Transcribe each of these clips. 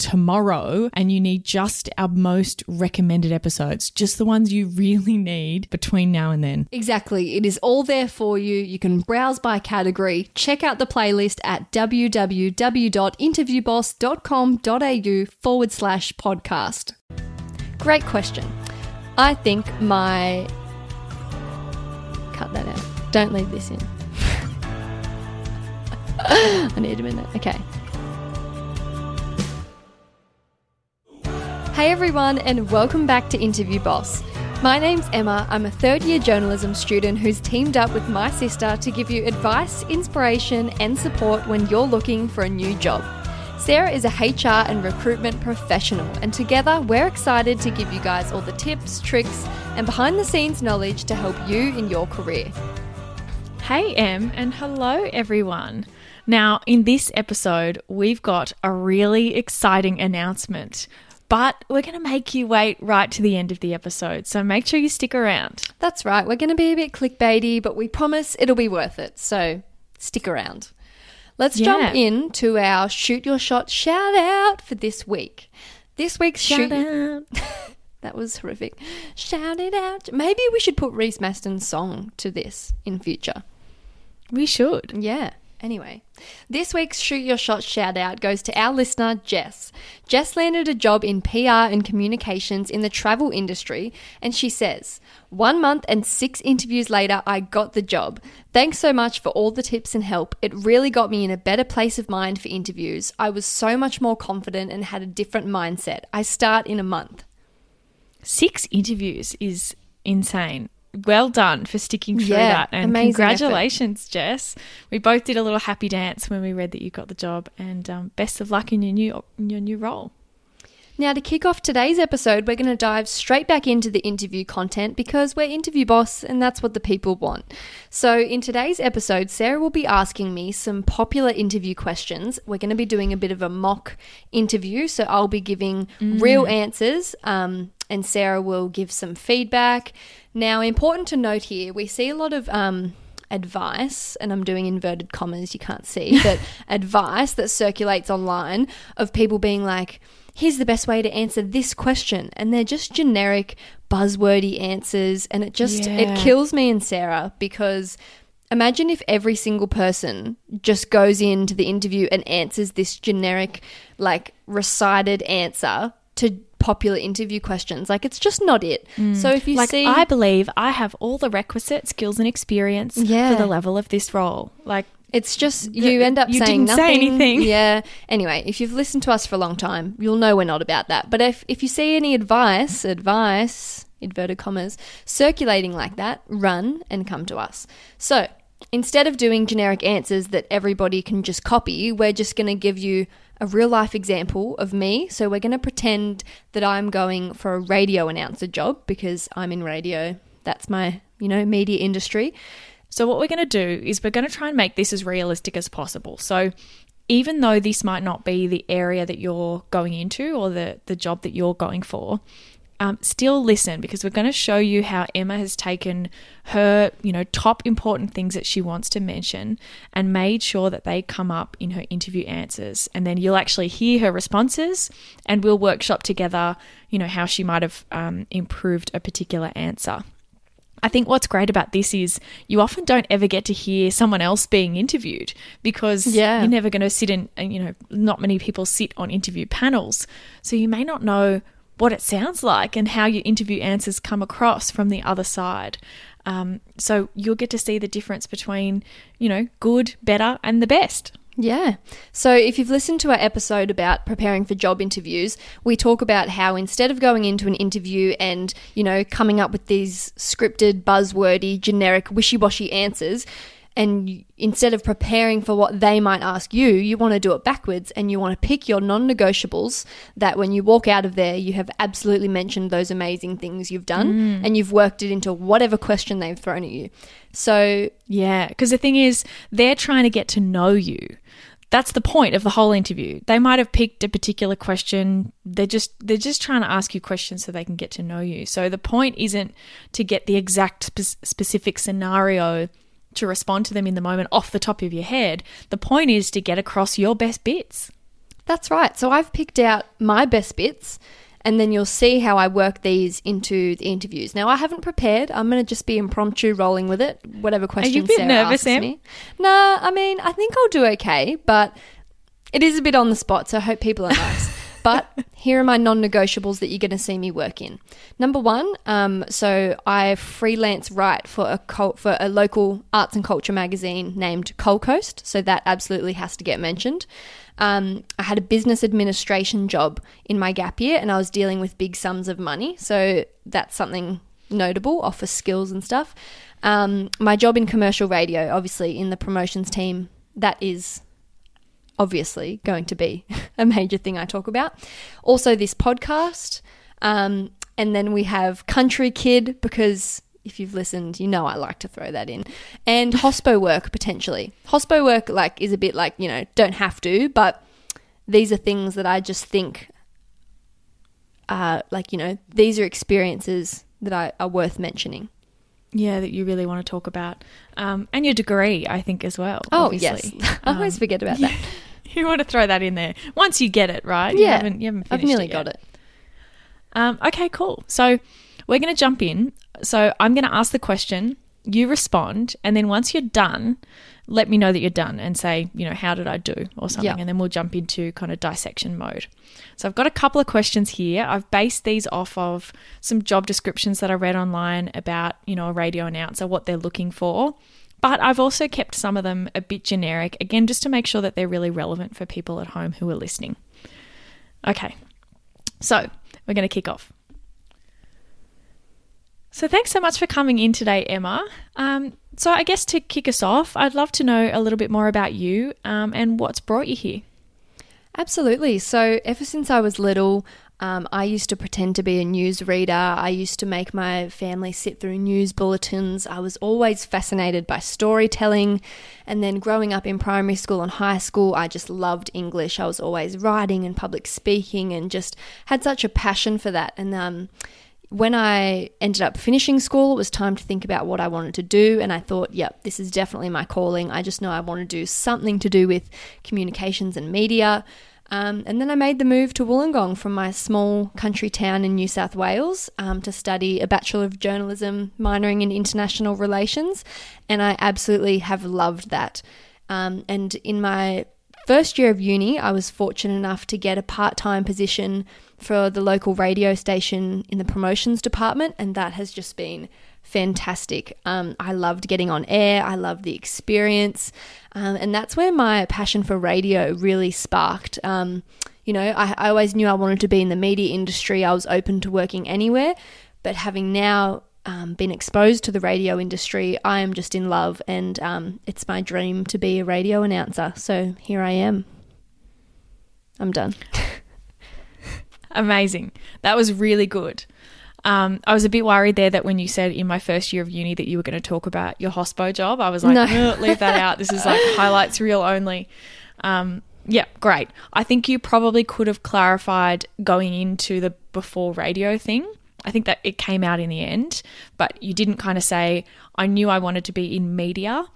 tomorrow and you need just our most recommended episodes, just the ones you really need between now and then. Exactly. It is all there for you. You can browse by category. Check out the playlist at www.interviewboss.com.au forward slash podcast. Great question. I think my. Cut that out. Don't leave this in. I need a minute. Okay. Hey everyone, and welcome back to Interview Boss. My name's Emma. I'm a third year journalism student who's teamed up with my sister to give you advice, inspiration, and support when you're looking for a new job. Sarah is a HR and recruitment professional, and together we're excited to give you guys all the tips, tricks, and behind the scenes knowledge to help you in your career. Hey, Em, and hello, everyone. Now, in this episode, we've got a really exciting announcement but we're going to make you wait right to the end of the episode. So make sure you stick around. That's right. We're going to be a bit clickbaity, but we promise it'll be worth it. So stick around. Let's Yeah. jump in to our shoot your shot shout out for this week. This week's shoot out. that was horrific. Shout it out. Maybe we should put Reese Maston's song to this in future. We should. Yeah. Anyway, this week's Shoot Your Shot shout out goes to our listener, Jess. Jess landed a job in PR and communications in the travel industry, and she says, One month and six interviews later, I got the job. Thanks so much for all the tips and help. It really got me in a better place of mind for interviews. I was so much more confident and had a different mindset. I start in a month. Six interviews is insane. Well done for sticking through Yeah, that. And amazing congratulations, Jess. We both did a little happy dance when we read that you got the job. And um, best of luck in your new in your new role. Now, to kick off today's episode, we're going to dive straight back into the interview content because we're interview boss and that's what the people want. So, in today's episode, Sarah will be asking me some popular interview questions. We're going to be doing a bit of a mock interview, so I'll be giving real answers um, and Sarah will give some feedback. Now, important to note here, we see a lot of. Um, advice, and I'm doing inverted commas, you can't see, but advice that circulates online of people being like, here's the best way to answer this question. And they're just generic, buzzwordy answers. And it just, Yeah. it kills me and Sarah because imagine if every single person just goes into the interview and answers this generic, like recited answer to popular interview questions. Like it's just not it. Mm. So if you Like see, I believe I have all the requisite skills and experience Yeah. for the level of this role. Like It's just you end up you saying didn't say nothing. anything. Yeah. Anyway, if you've listened to us for a long time, you'll know we're not about that. But if if you see any advice, advice, inverted commas, circulating like that, run and come to us. So instead of doing generic answers that everybody can just copy, we're just going to give you a real life example of me. So we're going to pretend that I'm going for a radio announcer job because I'm in radio. That's my, you know, media industry. So, what we're going to do is we're going to try and make this as realistic as possible. So, even though this might not be the area that you're going into or the, the job that you're going for, um, still listen because we're going to show you how Emma has taken her, you know, top important things that she wants to mention and made sure that they come up in her interview answers. And then you'll actually hear her responses and we'll workshop together, you know, how she might have um, improved a particular answer. I think what's great about this is you often don't ever get to hear someone else being interviewed because Yeah. you're never going to sit in, and you know, not many people sit on interview panels. So you may not know what it sounds like and how your interview answers come across from the other side. Um, so you'll get to see the difference between, you know, good, better, and the best. Yeah. So if you've listened to our episode about preparing for job interviews, we talk about how instead of going into an interview and, you know, coming up with these scripted, buzzwordy, generic, wishy washy answers, and instead of preparing for what they might ask you, you want to do it backwards and you want to pick your non negotiables that when you walk out of there, you have absolutely mentioned those amazing things you've done mm. and you've worked it into whatever question they've thrown at you. So Yeah, because the thing is, they're trying to get to know you. That's the point of the whole interview. They might have picked a particular question. They're just they're just trying to ask you questions so they can get to know you. So the point isn't to get the exact spe- specific scenario to respond to them in the moment off the top of your head. The point is to get across your best bits. That's right. So I've picked out my best bits, and then you'll see how I work these into the interviews. Now I haven't prepared. I'm going to just be impromptu rolling with it. Whatever questions a bit Sarah nervous, asks Em? me. Nah, I mean I think I'll do okay, but it is a bit on the spot. So I hope people are nice. But here are my non-negotiables that you're going to see me work in. Number one, um, so I freelance write for a cult, for a local arts and culture magazine named Coal Coast. So that absolutely has to get mentioned. Um, I had a business administration job in my gap year, and I was dealing with big sums of money. So that's something notable, offer skills and stuff. Um, my job in commercial radio, obviously in the promotions team, that is obviously going to be a major thing I talk about. Also, this podcast. Um, and then we have Country Kid, because if you've listened, you know I like to throw that in. And hospo work, potentially. Hospo work, like, is a bit like, you know, don't have to, but these are things that I just think, uh, like, you know, these are experiences that I, are worth mentioning. Yeah, that you really want to talk about, um, and your degree, I think as well. Oh, obviously. yes. I always forget about that. you want to throw that in there once you get it right. You Yeah. haven't, you haven't I've nearly it got it. Um, okay, cool. So we're going to jump in. So I'm going to ask the question, you respond, and then once you're done, let me know that you're done and say, you know, how did I do or something, Yeah. and then we'll jump into kind of dissection mode. So I've got a couple of questions here. I've based these off of some job descriptions that I read online about, you know, a radio announcer, what they're looking for. But I've also kept some of them a bit generic, again, just to make sure that they're really relevant for people at home who are listening. Okay, so we're going to kick off. So thanks so much for coming in today, Emma. Um, so I guess to kick us off, I'd love to know a little bit more about you um, and what's brought you here. Absolutely. So, ever since I was little, um, I used to pretend to be a news reader. I used to make my family sit through news bulletins. I was always fascinated by storytelling. And then, growing up in primary school and high school, I just loved English. I was always writing and public speaking and just had such a passion for that. And um, when I ended up finishing school, it was time to think about what I wanted to do. And I thought, yep, this is definitely my calling. I just know I want to do something to do with communications and media. Um, and then I made the move to Wollongong from my small country town in New South Wales um, to study a Bachelor of Journalism, minoring in international relations. And I absolutely have loved that. Um, and in my first year of uni, I was fortunate enough to get a part time position for the local radio station in the promotions department, and that has just been fantastic. Um, I loved getting on air, I loved the experience, um, and that's where my passion for radio really sparked. Um, you know, I, I always knew I wanted to be in the media industry, I was open to working anywhere, but having now um, been exposed to the radio industry, I am just in love, and um, it's my dream to be a radio announcer. So here I am. I'm done. Amazing. That was really good. Um, I was a bit worried there that when you said in my first year of uni that you were going to talk about your hospo job, I was like, No. Leave that out. This is like highlights reel only. Um, yeah, great. I think you probably could have clarified going into the before radio thing. I think that it came out in the end, but you didn't kind of say, I knew I wanted to be in media.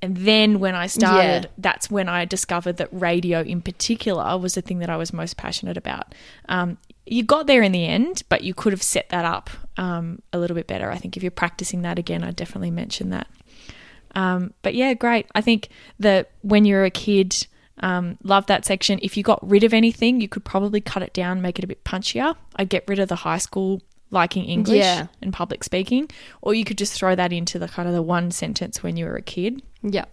And then when I started, Yeah. that's when I discovered that radio in particular was the thing that I was most passionate about. Um, you got there in the end, but you could have set that up um, a little bit better. I think if you're practicing that again, I'd definitely mention that. Um, but yeah, great. I think that when you're a kid, um, love that section. If you got rid of anything, you could probably cut it down, make it a bit punchier. I'd get rid of the high school liking English Yeah. and public speaking, or you could just throw that into the kind of the one sentence when you were a kid. Yeah.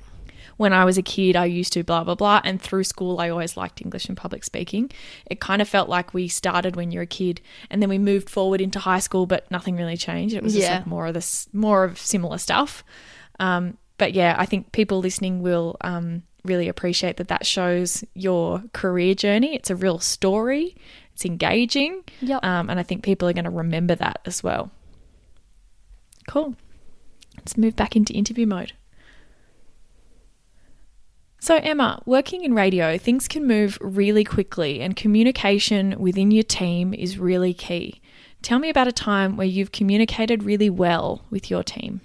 When I was a kid, I used to blah, blah, blah. And through school, I always liked English and public speaking. It kind of felt like we started when you're a kid and then we moved forward into high school, but nothing really changed. It was just like more of this, more of similar stuff. Um, but yeah, I think people listening will um, really appreciate that that shows your career journey. It's a real story, it's engaging. Yep. Um, and I think people are going to remember that as well. Cool. Let's move back into interview mode. So, Emma, working in radio, things can move really quickly, and communication within your team is really key. Tell me about a time where you've communicated really well with your team.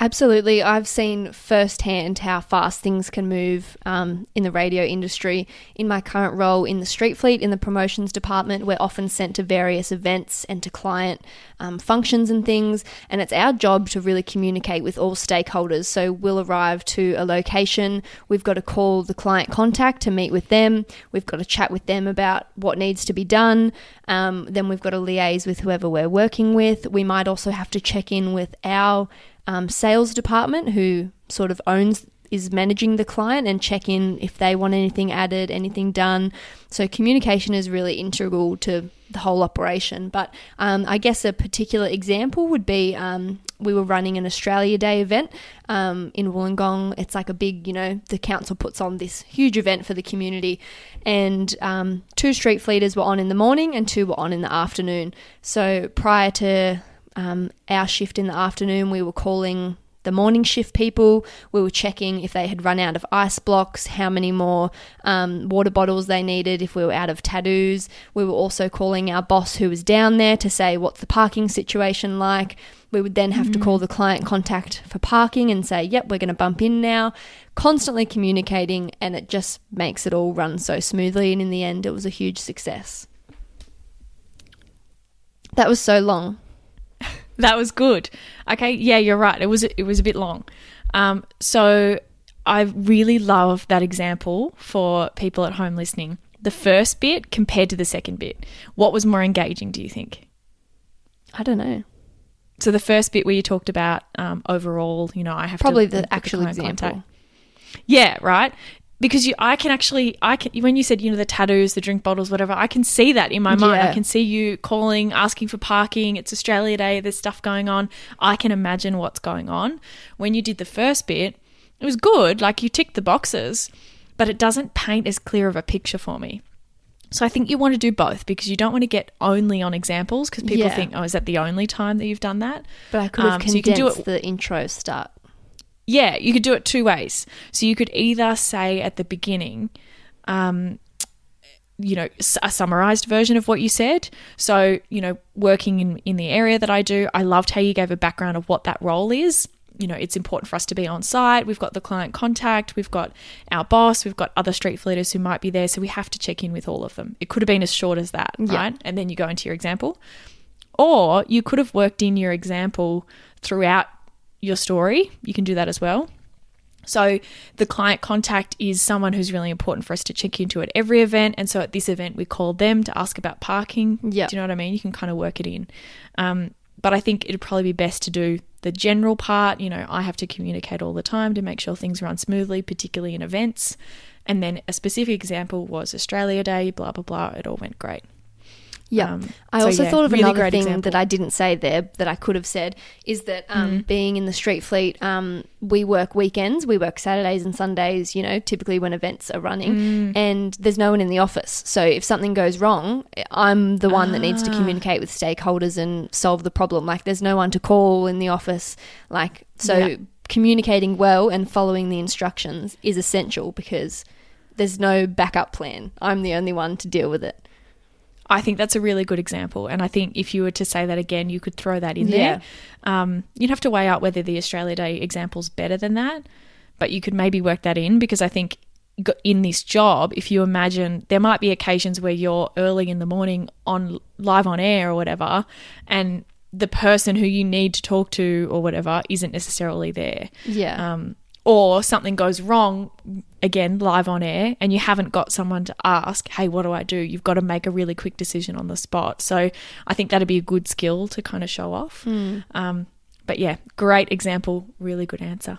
Absolutely. I've seen firsthand how fast things can move um, in the radio industry. In my current role in the street fleet, in the promotions department, we're often sent to various events and to client um, functions and things. And it's our job to really communicate with all stakeholders. So we'll arrive to a location, we've got to call the client contact to meet with them, we've got to chat with them about what needs to be done. Um, then we've got to liaise with whoever we're working with. We might also have to check in with our um, sales department who sort of owns is managing the client and check in if they want anything added, anything done. So communication is really integral to the whole operation. But um, I guess a particular example would be um, we were running an Australia Day event um, in Wollongong. It's like a big, you know, the council puts on this huge event for the community, and um, two street fleeters were on in the morning and two were on in the afternoon. So prior to um, our shift in the afternoon, we were calling the morning shift people. We were checking if they had run out of ice blocks, how many more um, water bottles they needed, if we were out of tattoos. We were also calling our boss who was down there to say, What's the parking situation like? We would then have to call the client contact for parking and say, Yep, we're going to bump in now. Constantly communicating, and it just makes it all run so smoothly. And in the end, it was a huge success. That was so long. That was good. Okay, yeah, you're right. It was it was a bit long. Um, so I really love that example for people at home listening. The first bit compared to the second bit. What was more engaging? Do you think? I don't know. So the first bit where you talked about um, overall, you know, I have Probably to the actual client example. contact. Yeah, right. Because you, I can actually, I can when you said you know the tattoos, the drink bottles, whatever. I can see that in my mind. Yeah. I can see you calling, asking for parking. It's Australia Day. There's stuff going on. I can imagine what's going on. When you did the first bit, it was good. Like you ticked the boxes, but it doesn't paint as clear of a picture for me. So I think you want to do both because you don't want to get only on examples because people Yeah. think, oh, is that the only time that you've done that? But I could have Um, so you can condensed do it- the intro start. Yeah, you could do it two ways. So you could either say at the beginning, um, you know, a summarized version of what you said. So, you know, working in, in the area that I do, I loved how you gave a background of what that role is. You know, it's important for us to be on site. We've got the client contact, we've got our boss, we've got other street fleeters who might be there. So we have to check in with all of them. It could have been as short as that, Yeah. right? And then you go into your example. Or you could have worked in your example throughout your story. You can do that as well. So the client contact is someone who's really important for us to check into at every event. And so at this event, we called them to ask about parking. Yeah. Do you know what I mean? You can kind of work it in. Um, but I think it'd probably be best to do the general part. You know, I have to communicate all the time to make sure things run smoothly, particularly in events. And then a specific example was Australia Day, blah, blah, blah. It all went great. Yeah. Um, I so, also yeah, thought of really another thing example. that I didn't say there that I could have said is that um, Mm-hmm. being in the street fleet, um, we work weekends, we work Saturdays and Sundays, you know, typically when events are running, Mm. and there's no one in the office. So if something goes wrong, I'm the one that needs to Ah. communicate with stakeholders and solve the problem. Like there's no one to call in the office. Like, so Yeah. communicating well and following the instructions is essential because there's no backup plan. I'm the only one to deal with it. I think that's a really good example. And I think if you were to say that again, you could throw that in Yeah. there. Um, you'd have to weigh out whether the Australia Day example's better than that, but you could maybe work that in because I think in this job, if you imagine there might be occasions where you're early in the morning on live on air or whatever, and the person who you need to talk to or whatever isn't necessarily there Yeah. um, or something goes wrong again live on air and you haven't got someone to ask hey what do i do? You've got to make a really quick decision on the spot. So i think that'd be a good skill to kind of show off. Um, but yeah great example really good answer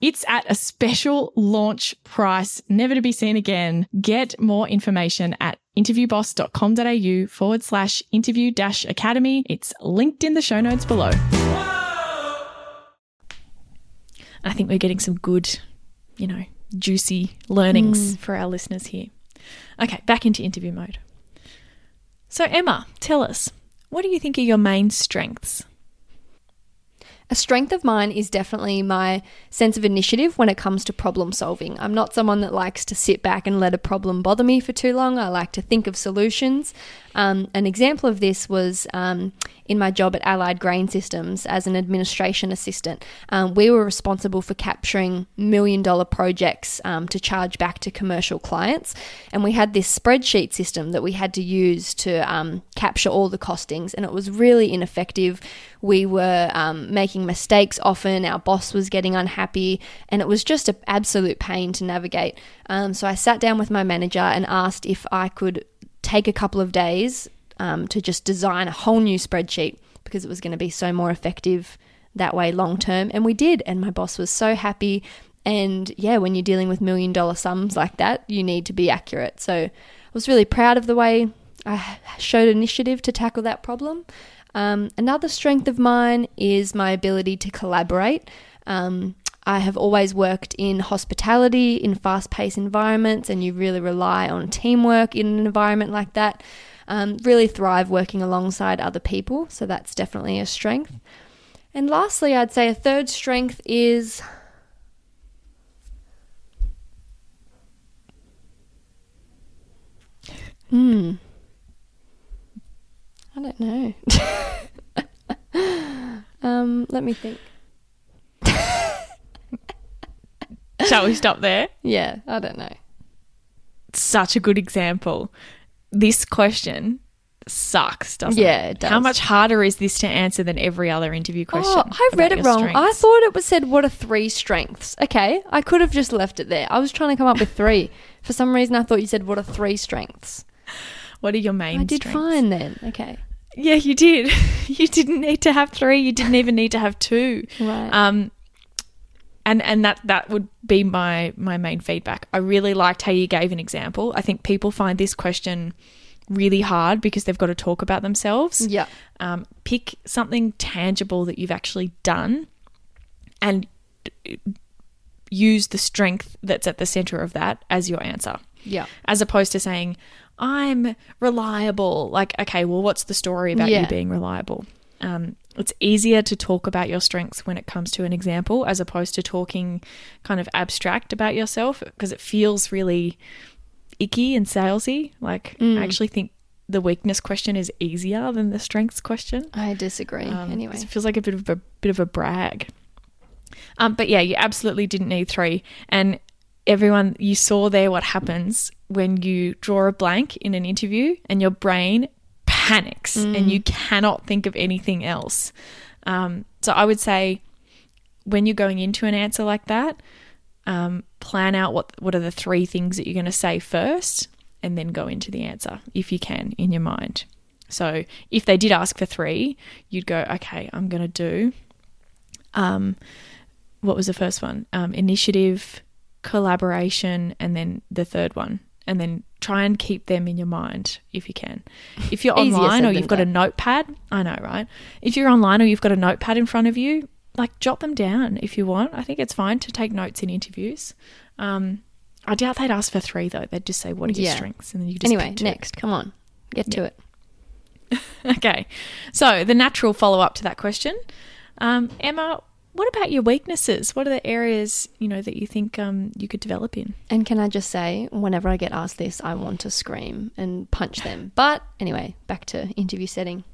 It's at a special launch price, never to be seen again. Get more information at interviewboss.com.au forward slash interview dash academy. It's linked in the show notes below. I think we're getting some good, you know, juicy learnings mm. for our listeners here. Okay, back into interview mode. So, Emma, tell us, what do you think are your main strengths? A strength of mine is definitely my sense of initiative when it comes to problem solving. I'm not someone that likes to sit back and let a problem bother me for too long. I like to think of solutions. Um, an example of this was um, in my job at Allied Grain Systems as an administration assistant. Um, we were responsible for capturing million dollar projects um, to charge back to commercial clients. And we had this spreadsheet system that we had to use to um, capture all the costings, and it was really ineffective. We were um, making mistakes often, our boss was getting unhappy, and it was just an absolute pain to navigate. so I sat down with my manager and asked if I could take a couple of days um, to just design a whole new spreadsheet because it was going to be so more effective that way long term. And we did. And my boss was so happy. And yeah, when you're dealing with million dollar sums like that, you need to be accurate. So I was really proud of the way I showed initiative to tackle that problem. Um, another strength of mine is my ability to collaborate. Um, I have always worked in hospitality, in fast paced environments, and you really rely on teamwork in an environment like that. Um, really thrive working alongside other people, so that's definitely a strength. And lastly, I'd say a third strength is. Hmm. I don't know. um, let me think. Shall we stop there? Yeah, I don't know. Such a good example. This question sucks, doesn't Yeah, it? does. How much harder is this to answer than every other interview question? Oh, I read it wrong. I thought it was said what are three strengths. Okay, I could have just left it there. I was trying to come up with three. For some reason, I thought you said what are three strengths. What are your main I did strengths? fine then. Okay, Yeah, you did. you didn't need to have three. You didn't even need to have two. right. Um, and and that that would be my my main feedback. I really liked how you gave an example. I think people find this question really hard because they've got to talk about themselves. yeah, Um, pick something tangible that you've actually done, and use the strength that's at the center of that as your answer yeah, as opposed to saying i'm reliable like okay well what's the story about Yeah. you being reliable um, it's easier to talk about your strengths when it comes to an example as opposed to talking kind of abstract about yourself because it feels really icky and salesy like Mm. i actually think the weakness question is easier than the strengths question I disagree. um, anyway, it feels like a bit of a bit of a brag. Um, but yeah, you absolutely didn't need three. And everyone, you saw there what happens when you draw a blank in an interview and your brain panics and you cannot think of anything else. Um, so I would say when you're going into an answer like that, um, plan out what what are the three things that you're going to say first, and then go into the answer if you can in your mind. So if they did ask for three, you'd go, okay, I'm going to do. Um, what was the first one? Um, initiative, collaboration, and then the third one, and then try and keep them in your mind if you can. If you're online or you've got a notepad, I know, right? If you're online or you've got a notepad in front of you, like jot them down if you want. I think it's fine to take notes in interviews. Um, I doubt they'd ask for three though. They'd just say, "What are your Yeah. strengths?" and then you just anyway, next, come on, get to it. Okay. So the natural follow up to that question, um, Emma, what about your weaknesses? What are the areas you know that you think um, you could develop in? And can I just say, whenever I get asked this, I want to scream and punch them. But anyway, back to interview setting.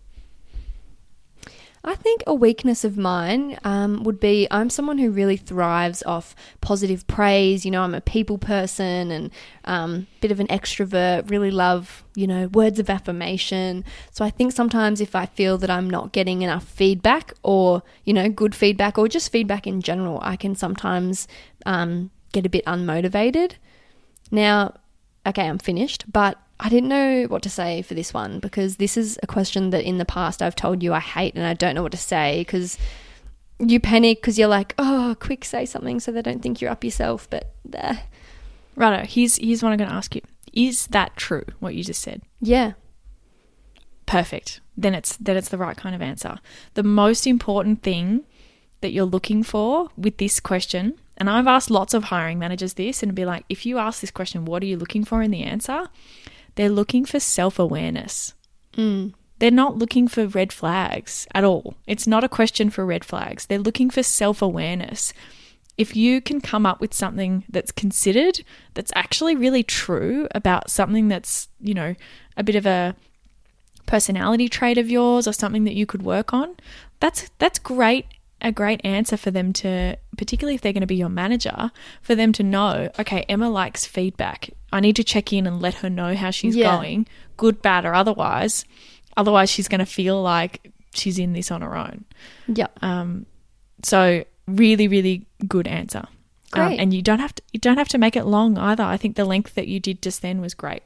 I think a weakness of mine um, would be I'm someone who really thrives off positive praise. You know, I'm a people person and um, bit of an extrovert. Really love you know words of affirmation. So I think sometimes if I feel that I'm not getting enough feedback or you know good feedback or just feedback in general, I can sometimes um, get a bit unmotivated. Now, okay, I'm finished, but I didn't know what to say for this one because this is a question that in the past I've told you I hate and I don't know what to say because you panic because you're like, oh, quick, say something so they don't think you're up yourself. But uh, Righto, here's here's what I'm going to ask you: Is that true? What you just said? yeah, Perfect. Then it's then it's the right kind of answer. The most important thing that you're looking for with this question, and I've asked lots of hiring managers this, and be like, if you ask this question, what are you looking for in the answer? They're looking for self awareness. mm, They're not looking for red flags at all. It's not a question for red flags. They're looking for self awareness. If you can come up with something that's considered, that's actually really true about something that's, you know, a bit of a personality trait of yours or something that you could work on, that's that's great a great answer for them to particularly if they're going to be your manager for them to know okay emma likes feedback. I need to check in and let her know how she's Yeah. going good bad or otherwise. Otherwise she's going to feel like she's in this on her own. Yeah, um, so really really good answer. Um, Great. and you don't have to you don't have to make it long either. I think the length that you did just then was great.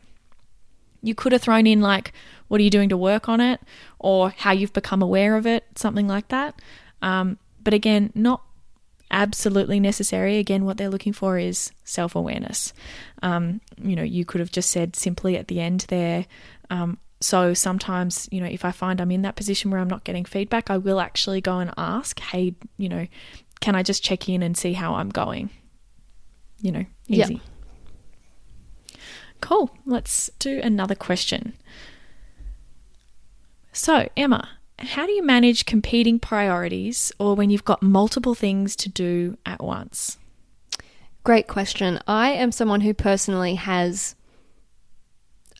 You could have thrown in like what are you doing to work on it? or how you've become aware of it something like that um, but again not absolutely necessary. Again what they're looking for is self-awareness. Um, you know you could have just said simply at the end there um, so sometimes you know if i find i'm in that position where i'm not getting feedback i will actually go and ask hey you know can i just check in and see how i'm going? You know easy. Cool. Let's do another question. So emma how do you manage competing priorities or when you've got multiple things to do at once great question. I am someone who personally has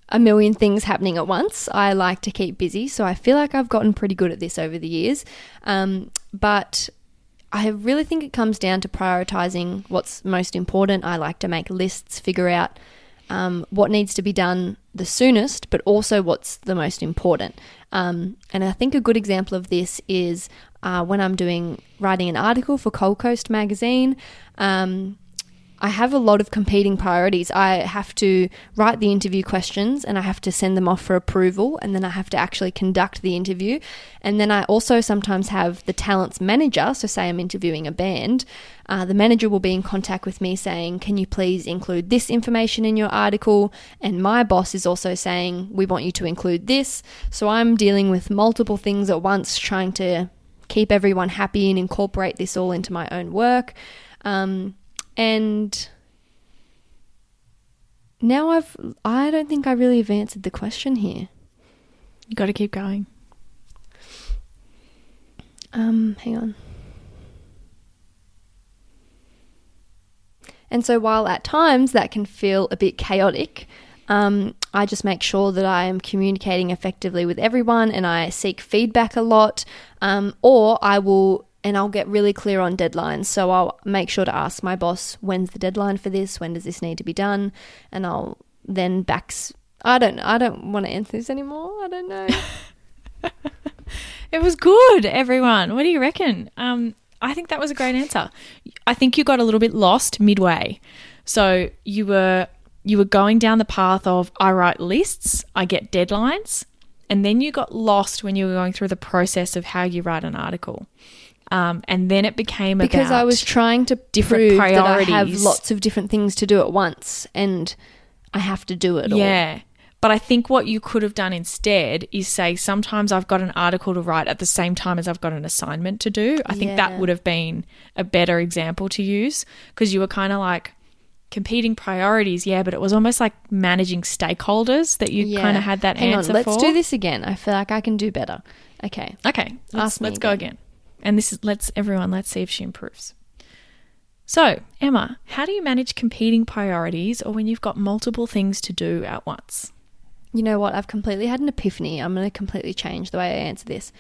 a million things happening at once. I like to keep busy, so I feel like I've gotten pretty good at this over the years. Um, but I really think it comes down to prioritizing what's most important. I like to make lists, figure out um, what needs to be done the soonest, but also what's the most important. Um, and I think a good example of this is uh, when I'm doing writing an article for Coal Coast magazine. Um, I have a lot of competing priorities. I have to write the interview questions and I have to send them off for approval, and then I have to actually conduct the interview. And then I also sometimes have the talents manager. So, say I'm interviewing a band, uh, the manager will be in contact with me saying, Can you please include this information in your article? And my boss is also saying, We want you to include this. So, I'm dealing with multiple things at once, trying to keep everyone happy and incorporate this all into my own work. Um, and now I've I don't think I really have answered the question here. you got to keep going Um, hang on. And so while at times that can feel a bit chaotic, um, I just make sure that I am communicating effectively with everyone and I seek feedback a lot. Um, or I will, and I'll get really clear on deadlines. So I'll make sure to ask my boss, when's the deadline for this? When does this need to be done? And I'll then backs. I don't. I don't want to answer this anymore. I don't know. It was good, everyone. What do you reckon? Um, I think that was a great answer. I think you got a little bit lost midway. So you were you were going down the path of I write lists, I get deadlines, and then you got lost when you were going through the process of how you write an article. Um, and then it became because I was trying to different prove that I have lots of different things to do at once, and I have to do it all. Yeah. But I think what you could have done instead is say, sometimes I've got an article to write at the same time as I've got an assignment to do. I think Yeah. that would have been a better example to use because you were kind of like competing priorities, yeah, but it was almost like managing stakeholders that you Yeah. kind of had that Hang answer on, let's for. do this again. I feel like I can do better. Okay. Okay, let's, Ask me let's go again. And this is let's everyone let's see if she improves. So, Emma, how do you manage competing priorities or when you've got multiple things to do at once? You know what? I've completely had an epiphany. I'm going to completely change the way I answer this.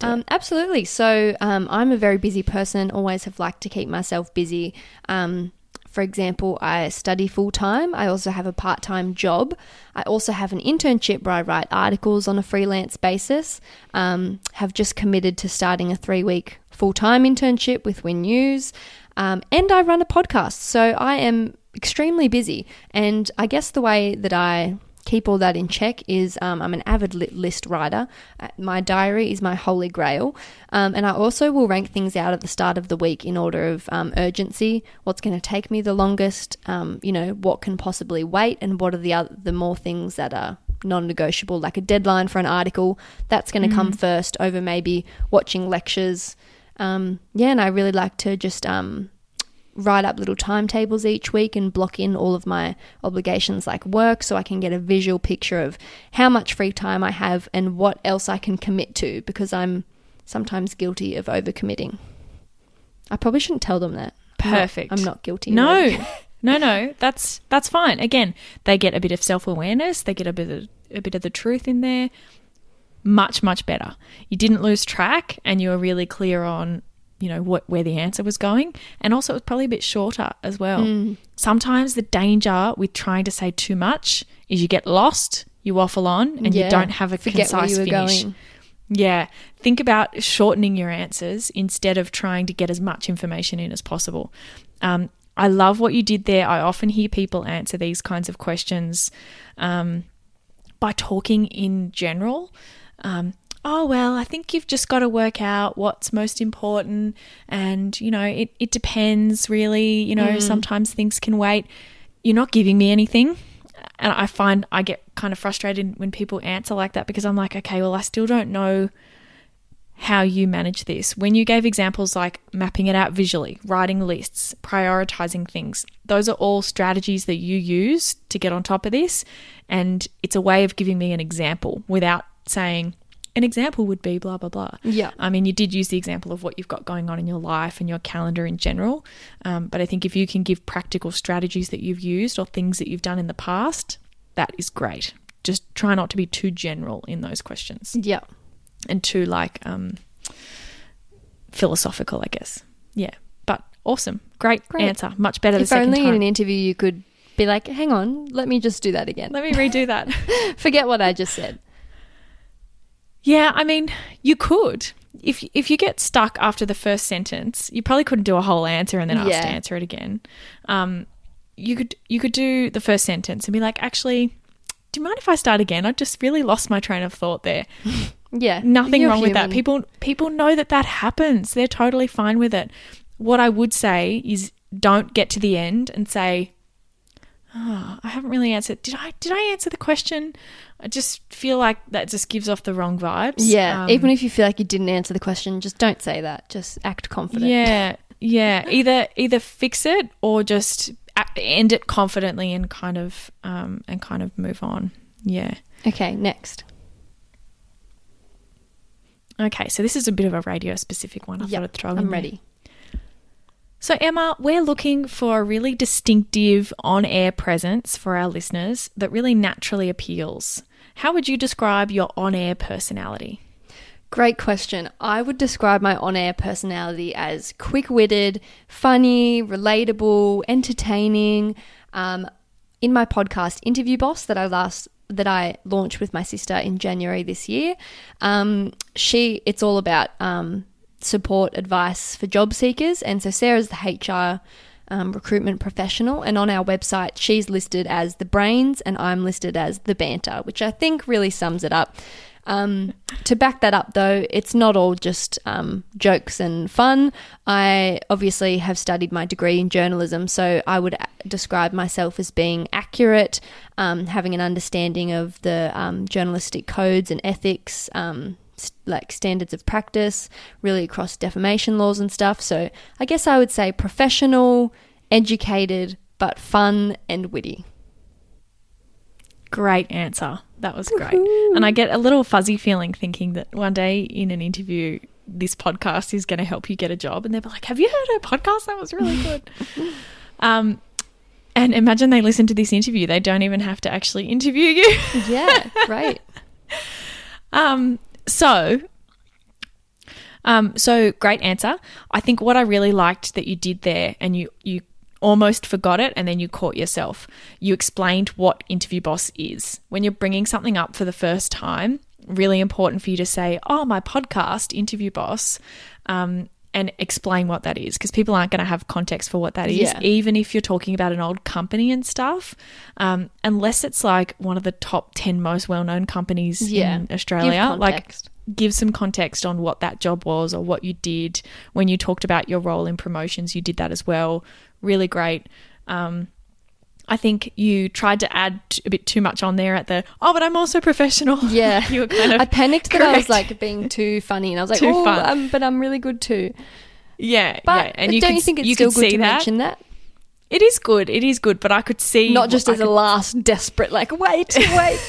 Um, absolutely. So um, I'm a very busy person. Always have liked to keep myself busy. Um, for example, I study full time. I also have a part time job. I also have an internship where I write articles on a freelance basis. Um, have just committed to starting a three week full time internship with Win News. Um, and I run a podcast. So I am extremely busy. And I guess the way that I keep all that in check is um, I'm an avid list writer. Uh, my diary is my holy grail. Um, and I also will rank things out at the start of the week in order of um, urgency. What's going to take me the longest? Um, you know, what can possibly wait? And what are the other, the more things that are non-negotiable, like a deadline for an article? That's going to mm-hmm. come first over maybe watching lectures. Um, yeah, and I really like to just um, write up little timetables each week and block in all of my obligations like work so I can get a visual picture of how much free time I have and what else I can commit to because I'm sometimes guilty of overcommitting. I probably shouldn't tell them that. Perfect. I'm not, I'm not guilty. No. no, no, that's that's fine. Again, they get a bit of self-awareness, they get a bit of a bit of the truth in there. Much much better. You didn't lose track and you were really clear on you know what where the answer was going. And also it was probably a bit shorter as well. Mm. sometimes the danger with trying to say too much is you get lost you waffle on and yeah. you don't have a Forget concise finish. going. yeah. Think about shortening your answers instead of trying to get as much information in as possible. Um, i love what you did there. I often hear people answer these kinds of questions um, by talking in general. Um, oh, well, I think you've just got to work out what's most important. And, you know, it, it depends really. You know, mm. sometimes things can wait. You're not giving me anything. And I find I get kind of frustrated when people answer like that because I'm like, okay, well, I still don't know how you manage this. When you gave examples like mapping it out visually, writing lists, prioritizing things, those are all strategies that you use to get on top of this. And it's a way of giving me an example without saying, an example would be blah blah blah. Yeah. I mean, you did use the example of what you've got going on in your life and your calendar in general, um, but I think if you can give practical strategies that you've used or things that you've done in the past, that is great. Just try not to be too general in those questions. Yeah. And too like um, philosophical, I guess. Yeah. But awesome, great, great. answer. Much better. If the second only time. in an interview you could be like, hang on, let me just do that again. Let me redo that. Forget what I just said. Yeah, I mean, you could. If if you get stuck after the first sentence, you probably couldn't do a whole answer and then ask yeah. to answer it again. Um, you could you could do the first sentence and be like, actually, do you mind if I start again? I just really lost my train of thought there. yeah, nothing wrong human. with that. People people know that that happens. They're totally fine with it. What I would say is, don't get to the end and say, oh, I haven't really answered. Did I? Did I answer the question? I just feel like that just gives off the wrong vibes. Yeah. Um, even if you feel like you didn't answer the question, just don't say that. Just act confident. Yeah. Yeah. Either either fix it or just end it confidently and kind of um and kind of move on. Yeah. Okay. Next. Okay, so this is a bit of a radio specific one. I yep, thought I'd throw I'm in. I'm ready. So, Emma, we're looking for a really distinctive on air presence for our listeners that really naturally appeals. How would you describe your on air personality? Great question. I would describe my on air personality as quick witted, funny, relatable, entertaining. Um, in my podcast Interview Boss that I last that I launched with my sister in January this year, um, she it's all about um, support advice for job seekers. And so Sarah's the HR um, recruitment professional. And on our website, she's listed as the brains and I'm listed as the banter, which I think really sums it up. Um, to back that up, though, it's not all just um, jokes and fun. I obviously have studied my degree in journalism, so I would describe myself as being accurate, um, having an understanding of the um, journalistic codes and ethics, um, like standards of practice, really across defamation laws and stuff. So I guess I would say professional, educated, but fun and witty. Great answer. That was great. Woo-hoo. And I get a little fuzzy feeling thinking that one day in an interview, this podcast is going to help you get a job. And they'll be like, Have you heard a podcast? That was really good. um, and imagine they listen to this interview. They don't even have to actually interview you. yeah, right. Um, so, Um, so great answer. I think what I really liked that you did there, and you you almost forgot it, and then you caught yourself. You explained what interview boss is when you're bringing something up for the first time. Really important for you to say, "Oh, my podcast, interview boss." Um, and explain what that is because people aren't going to have context for what that is, Yeah. even if you're talking about an old company and stuff. Um, unless it's like one of the top 10 most well known companies Yeah. in Give Australia. Like, give some context on what that job was or what you did when you talked about your role in promotions. You did that as well. Really great. Um, I think you tried to add a bit too much on there at the oh, but I'm also professional. Yeah. you were kind of I panicked that I was like being too funny, and I was like, Too "Oh, um, but I'm really good too." yeah, But yeah. And you don't could, you think it's you still good see to that. mention that? It is good. It is good, but I could see Not just as a last desperate, like, wait, wait.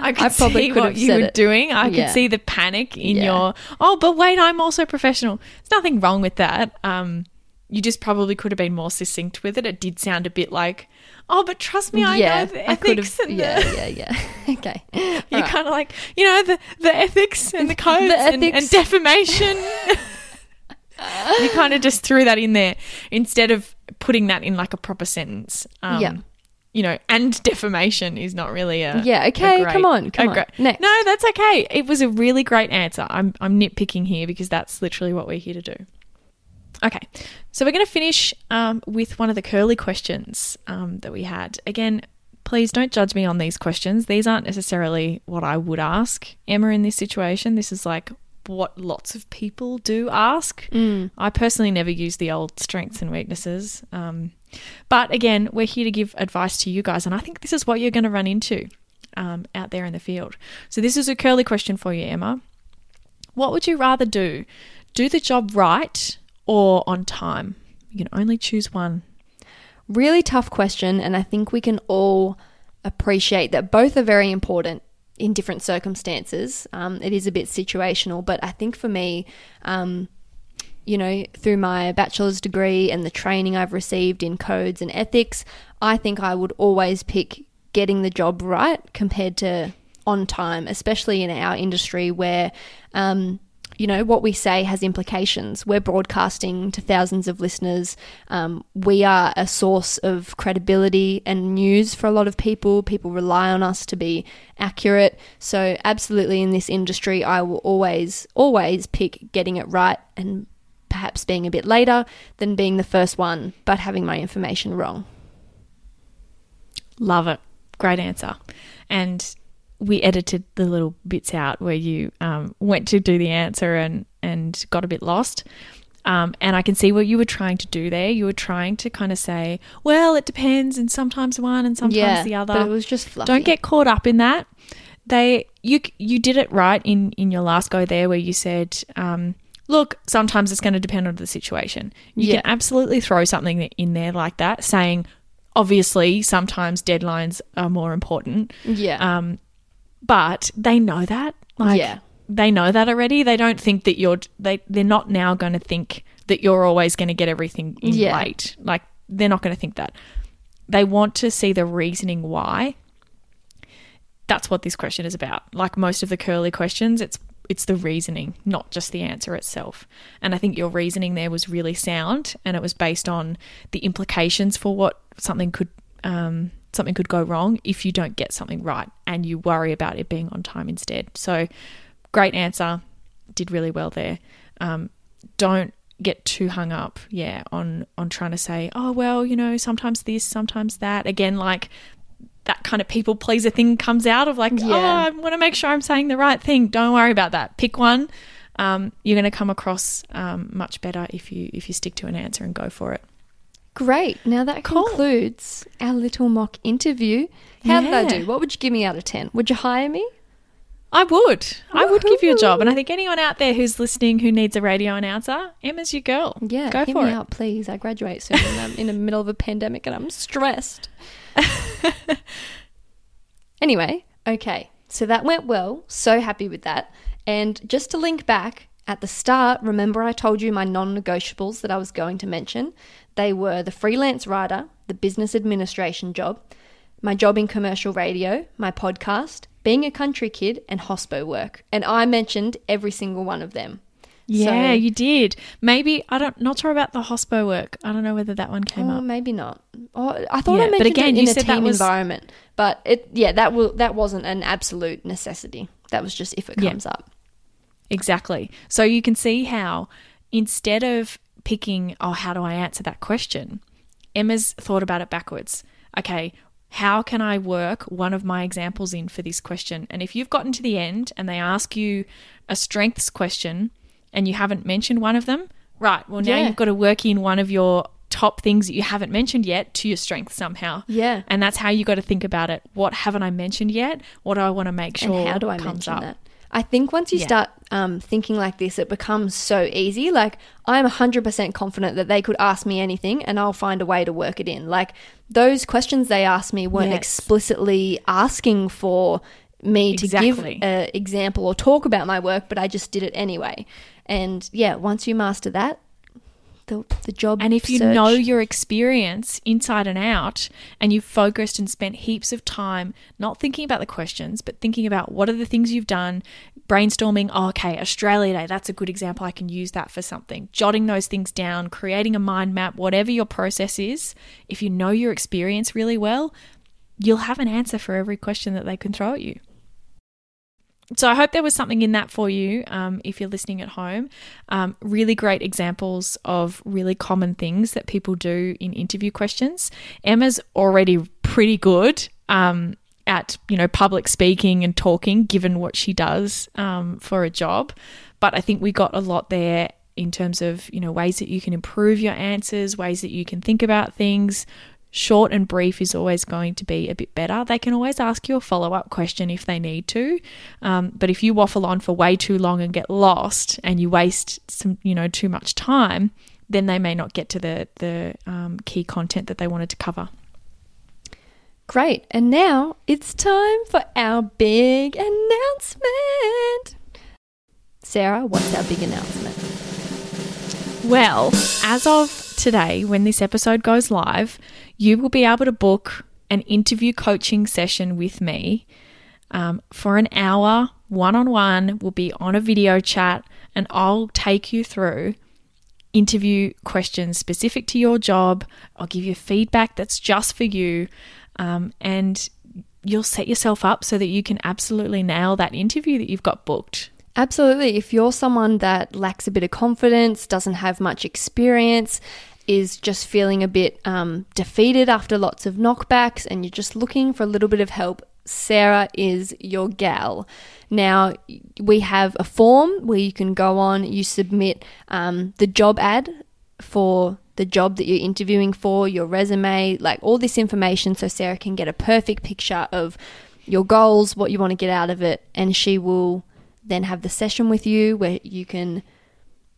I could I probably see could what you were it. doing. I Yeah. could see the panic in Yeah. your oh, but wait, I'm also professional. There's nothing wrong with that. Um, you just probably could have been more succinct with it. It did sound a bit like, oh, but trust me, I yeah, know the ethics and Yeah, the. yeah, yeah. Okay. You're Alright. kind of like, you know, the, the ethics and the codes and, and defamation. you kind of just threw that in there instead of putting that in like a proper sentence. Um, Yeah. You know, and defamation is not really a. Yeah, a okay, come on, come on. Next. No, that's okay. It was a really great answer. I'm, I'm nitpicking here because that's literally what we're here to do. Okay, so we're going to finish um, with one of the curly questions um, that we had. Again, please don't judge me on these questions. These aren't necessarily what I would ask Emma in this situation. This is like what lots of people do ask. I personally never use the old strengths and weaknesses. Um, but again, we're here to give advice to you guys, and I think this is what you're going to run into um, out there in the field. So, this is a curly question for you, Emma. What would you rather do? Do the job right or on time? You can only choose one. Really tough question, and I think we can all appreciate that both are very important in different circumstances. Um, it is a bit situational, but I think for me, um, you know, through my bachelor's degree and the training I've received in codes and ethics, I think I would always pick getting the job right compared to on time, especially in our industry where, um, you know, what we say has implications. We're broadcasting to thousands of listeners. Um, we are a source of credibility and news for a lot of people. People rely on us to be accurate. So, absolutely, in this industry, I will always, always pick getting it right and perhaps being a bit later than being the first one, but having my information wrong. Love it. Great answer. And we edited the little bits out where you um, went to do the answer and, and got a bit lost. Um, and I can see what you were trying to do there. You were trying to kind of say, well, it depends, and sometimes one and sometimes yeah, the other. but it was just fluffy. Don't get caught up in that. They you you did it right in in your last go there where you said, um, look, sometimes it's going to depend on the situation. You Yeah. can absolutely throw something in there like that, saying, obviously, sometimes deadlines are more important. yeah, Um, but they know that. Like, Yeah. they know that already. They don't think that you're. They they're not now going to think that you're always going to get everything in Yeah. late. Like they're not going to think that. They want to see the reasoning why. That's what this question is about. Like most of the curly questions, it's it's the reasoning, not just the answer itself. And I think your reasoning there was really sound, and it was based on the implications for what something could um, something could go wrong if you don't get something right, and you worry about it being on time instead. So, great answer, did really well there. Um, don't get too hung up, yeah, on on trying to say, oh well, you know, sometimes this, sometimes that. Again, like that kind of people pleaser thing comes out of like, oh, I want to make sure I'm saying the right thing. Don't worry about that. Pick one. Um, you're going to come across um, much better if you if you stick to an answer and go for it. Great. Now that Cool. concludes our little mock interview. How did I do? What would you give me out of 10? Would you hire me? I would. I would give you a job, and I think anyone out there who's listening who needs a radio announcer, Emma's your girl. Yeah, go for it. out, please. I graduate soon and I'm in the middle of a pandemic and I'm stressed. anyway, okay. So that went well. So happy with that. And just to link back, at the start, remember I told you my non negotiables that I was going to mention? They were the freelance writer, the business administration job, my job in commercial radio, my podcast, being a country kid, and hospo work. And I mentioned every single one of them. Yeah, So- you did. Maybe I don't. Not sure about the hospo work. I don't know whether that one came Oh, up. maybe not. Oh, I thought Yeah, I but again, it you in a said that team was- environment, but it yeah that will that wasn't an absolute necessity. That was just if it Yeah. comes up. Exactly. So you can see how instead of picking, oh, how do I answer that question? Emma's thought about it backwards. Okay, how can I work one of my examples in for this question? And if you've gotten to the end and they ask you a strengths question and you haven't mentioned one of them, right, well, now Yeah. you've got to work in one of your top things that you haven't mentioned yet to your strength somehow. Yeah. And that's how you got to think about it. What haven't I mentioned yet? What do I want to make sure and how do I comes up? that? I think once you Yeah. start um, thinking like this, it becomes so easy. Like, I'm 100% confident that they could ask me anything and I'll find a way to work it in. Like, those questions they asked me weren't Yes. explicitly asking for me to Exactly. give an example or talk about my work, but I just did it anyway. And yeah, once you master that, the, the job And if you search- know your experience inside and out, and you've focused and spent heaps of time not thinking about the questions, but thinking about what are the things you've done, brainstorming, oh, okay, Australia Day, that's a good example. I can use that for something. Jotting those things down, creating a mind map, whatever your process is, if you know your experience really well, you'll have an answer for every question that they can throw at you. So I hope there was something in that for you um, if you're listening at home. Um, really great examples of really common things that people do in interview questions. Emma's already pretty good um, at you know public speaking and talking, given what she does um, for a job. But I think we got a lot there in terms of you know ways that you can improve your answers, ways that you can think about things, short and brief is always going to be a bit better. They can always ask you a follow up question if they need to. Um, but if you waffle on for way too long and get lost and you waste some, you know, too much time, then they may not get to the, the um, key content that they wanted to cover. Great. And now it's time for our big announcement. Sarah, what's our big announcement? Well, as of today, when this episode goes live, you will be able to book an interview coaching session with me um, for an hour, one on one. We'll be on a video chat, and I'll take you through interview questions specific to your job. I'll give you feedback that's just for you, um, and you'll set yourself up so that you can absolutely nail that interview that you've got booked. Absolutely. If you're someone that lacks a bit of confidence, doesn't have much experience, is just feeling a bit um, defeated after lots of knockbacks, and you're just looking for a little bit of help, Sarah is your gal. Now, we have a form where you can go on, you submit um, the job ad for the job that you're interviewing for, your resume, like all this information, so Sarah can get a perfect picture of your goals, what you want to get out of it, and she will then have the session with you where you can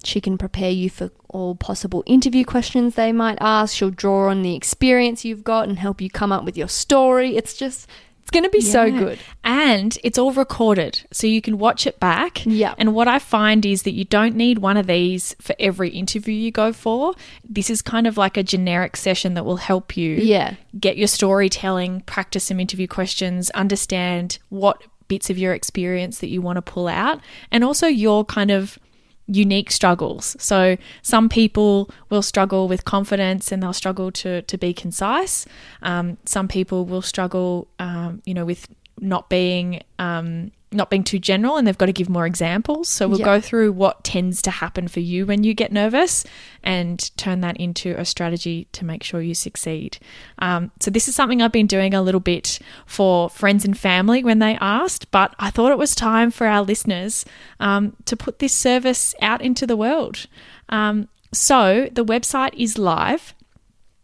she can prepare you for all possible interview questions they might ask. She'll draw on the experience you've got and help you come up with your story. It's just it's going to be so good. And it's all recorded, so you can watch it back. Yeah. And what I find is that you don't need one of these for every interview you go for. This is kind of like a generic session that will help you Yeah. get your storytelling, practice some interview questions, understand what bits of your experience that you want to pull out, and also your kind of unique struggles. So some people will struggle with confidence and they'll struggle to to be concise. Um, some people will struggle, um, you know, with not being um, not being too general, and they've got to give more examples. So we'll go through what tends to happen for you when you get nervous, and turn that into a strategy to make sure you succeed. Um, so this is something I've been doing a little bit for friends and family when they asked, but I thought it was time for our listeners um, to put this service out into the world. Um, so the website is live.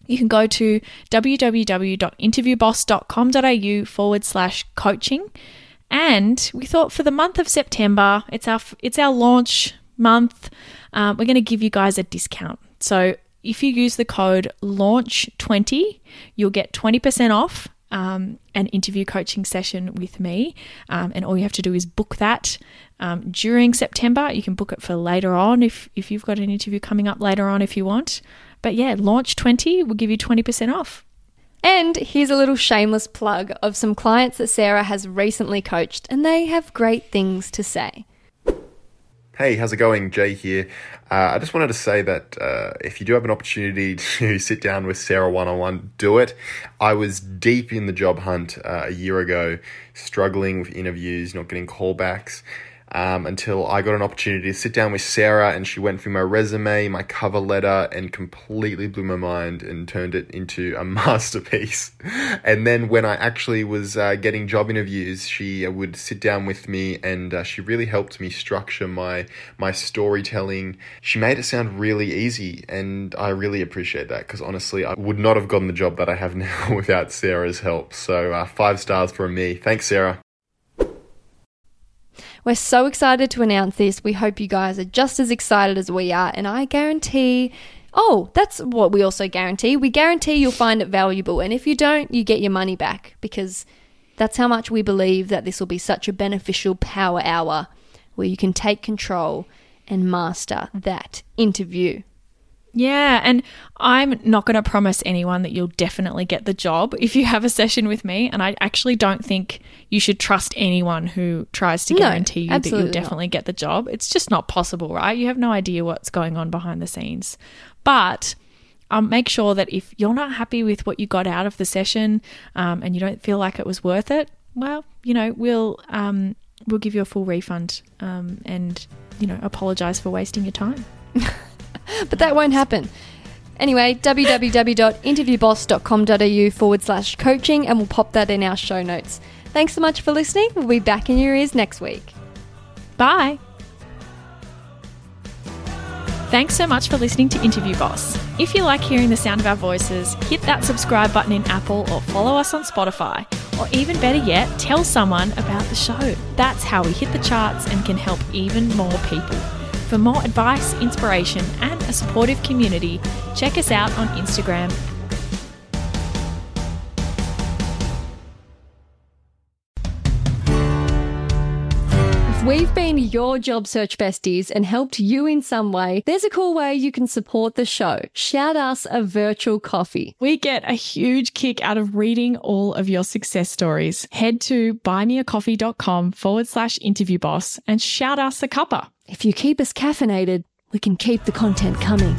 You can go to www.interviewboss.com.au forward slash coaching. And we thought for the month of September, it's our it's our launch month. Um, we're going to give you guys a discount. So if you use the code launch20, you'll get 20% off um, an interview coaching session with me. Um, and all you have to do is book that um, during September. You can book it for later on if, if you've got an interview coming up later on if you want. But yeah, launch 20 will give you 20% off. And here's a little shameless plug of some clients that Sarah has recently coached, and they have great things to say. Hey, how's it going? Jay here. Uh, I just wanted to say that uh, if you do have an opportunity to sit down with Sarah one on one, do it. I was deep in the job hunt uh, a year ago, struggling with interviews, not getting callbacks um, until I got an opportunity to sit down with Sarah and she went through my resume, my cover letter, and completely blew my mind and turned it into a masterpiece. and then when I actually was uh, getting job interviews, she uh, would sit down with me and uh, she really helped me structure my my storytelling. She made it sound really easy, and I really appreciate that because honestly, I would not have gotten the job that I have now without Sarah's help. So uh, five stars from me. Thanks, Sarah. We're so excited to announce this. We hope you guys are just as excited as we are, and I guarantee. Oh, that's what we also guarantee. We guarantee you'll find it valuable, and if you don't, you get your money back because that's how much we believe that this will be such a beneficial power hour where you can take control and master that interview. Yeah, and I'm not going to promise anyone that you'll definitely get the job if you have a session with me. And I actually don't think you should trust anyone who tries to No, guarantee you that you'll not. definitely get the job. It's just not possible, right? You have no idea what's going on behind the scenes. But um, make sure that if you're not happy with what you got out of the session um, and you don't feel like it was worth it, well, you know, we'll um, we'll give you a full refund um, and you know apologize for wasting your time. but that won't happen. Anyway, www.interviewboss.com.au forward slash coaching, and we'll pop that in our show notes. Thanks so much for listening. We'll be back in your ears next week. Bye. Thanks so much for listening to Interview Boss. If you like hearing the sound of our voices, hit that subscribe button in Apple or follow us on Spotify. Or even better yet, tell someone about the show. That's how we hit the charts and can help even more people. For more advice, inspiration, and a supportive community, check us out on Instagram If we've been your job search besties and helped you in some way, there's a cool way you can support the show. Shout us a virtual coffee. We get a huge kick out of reading all of your success stories. Head to buymeacoffee.com forward slash interview boss and shout us a cuppa. If you keep us caffeinated, we can keep the content coming.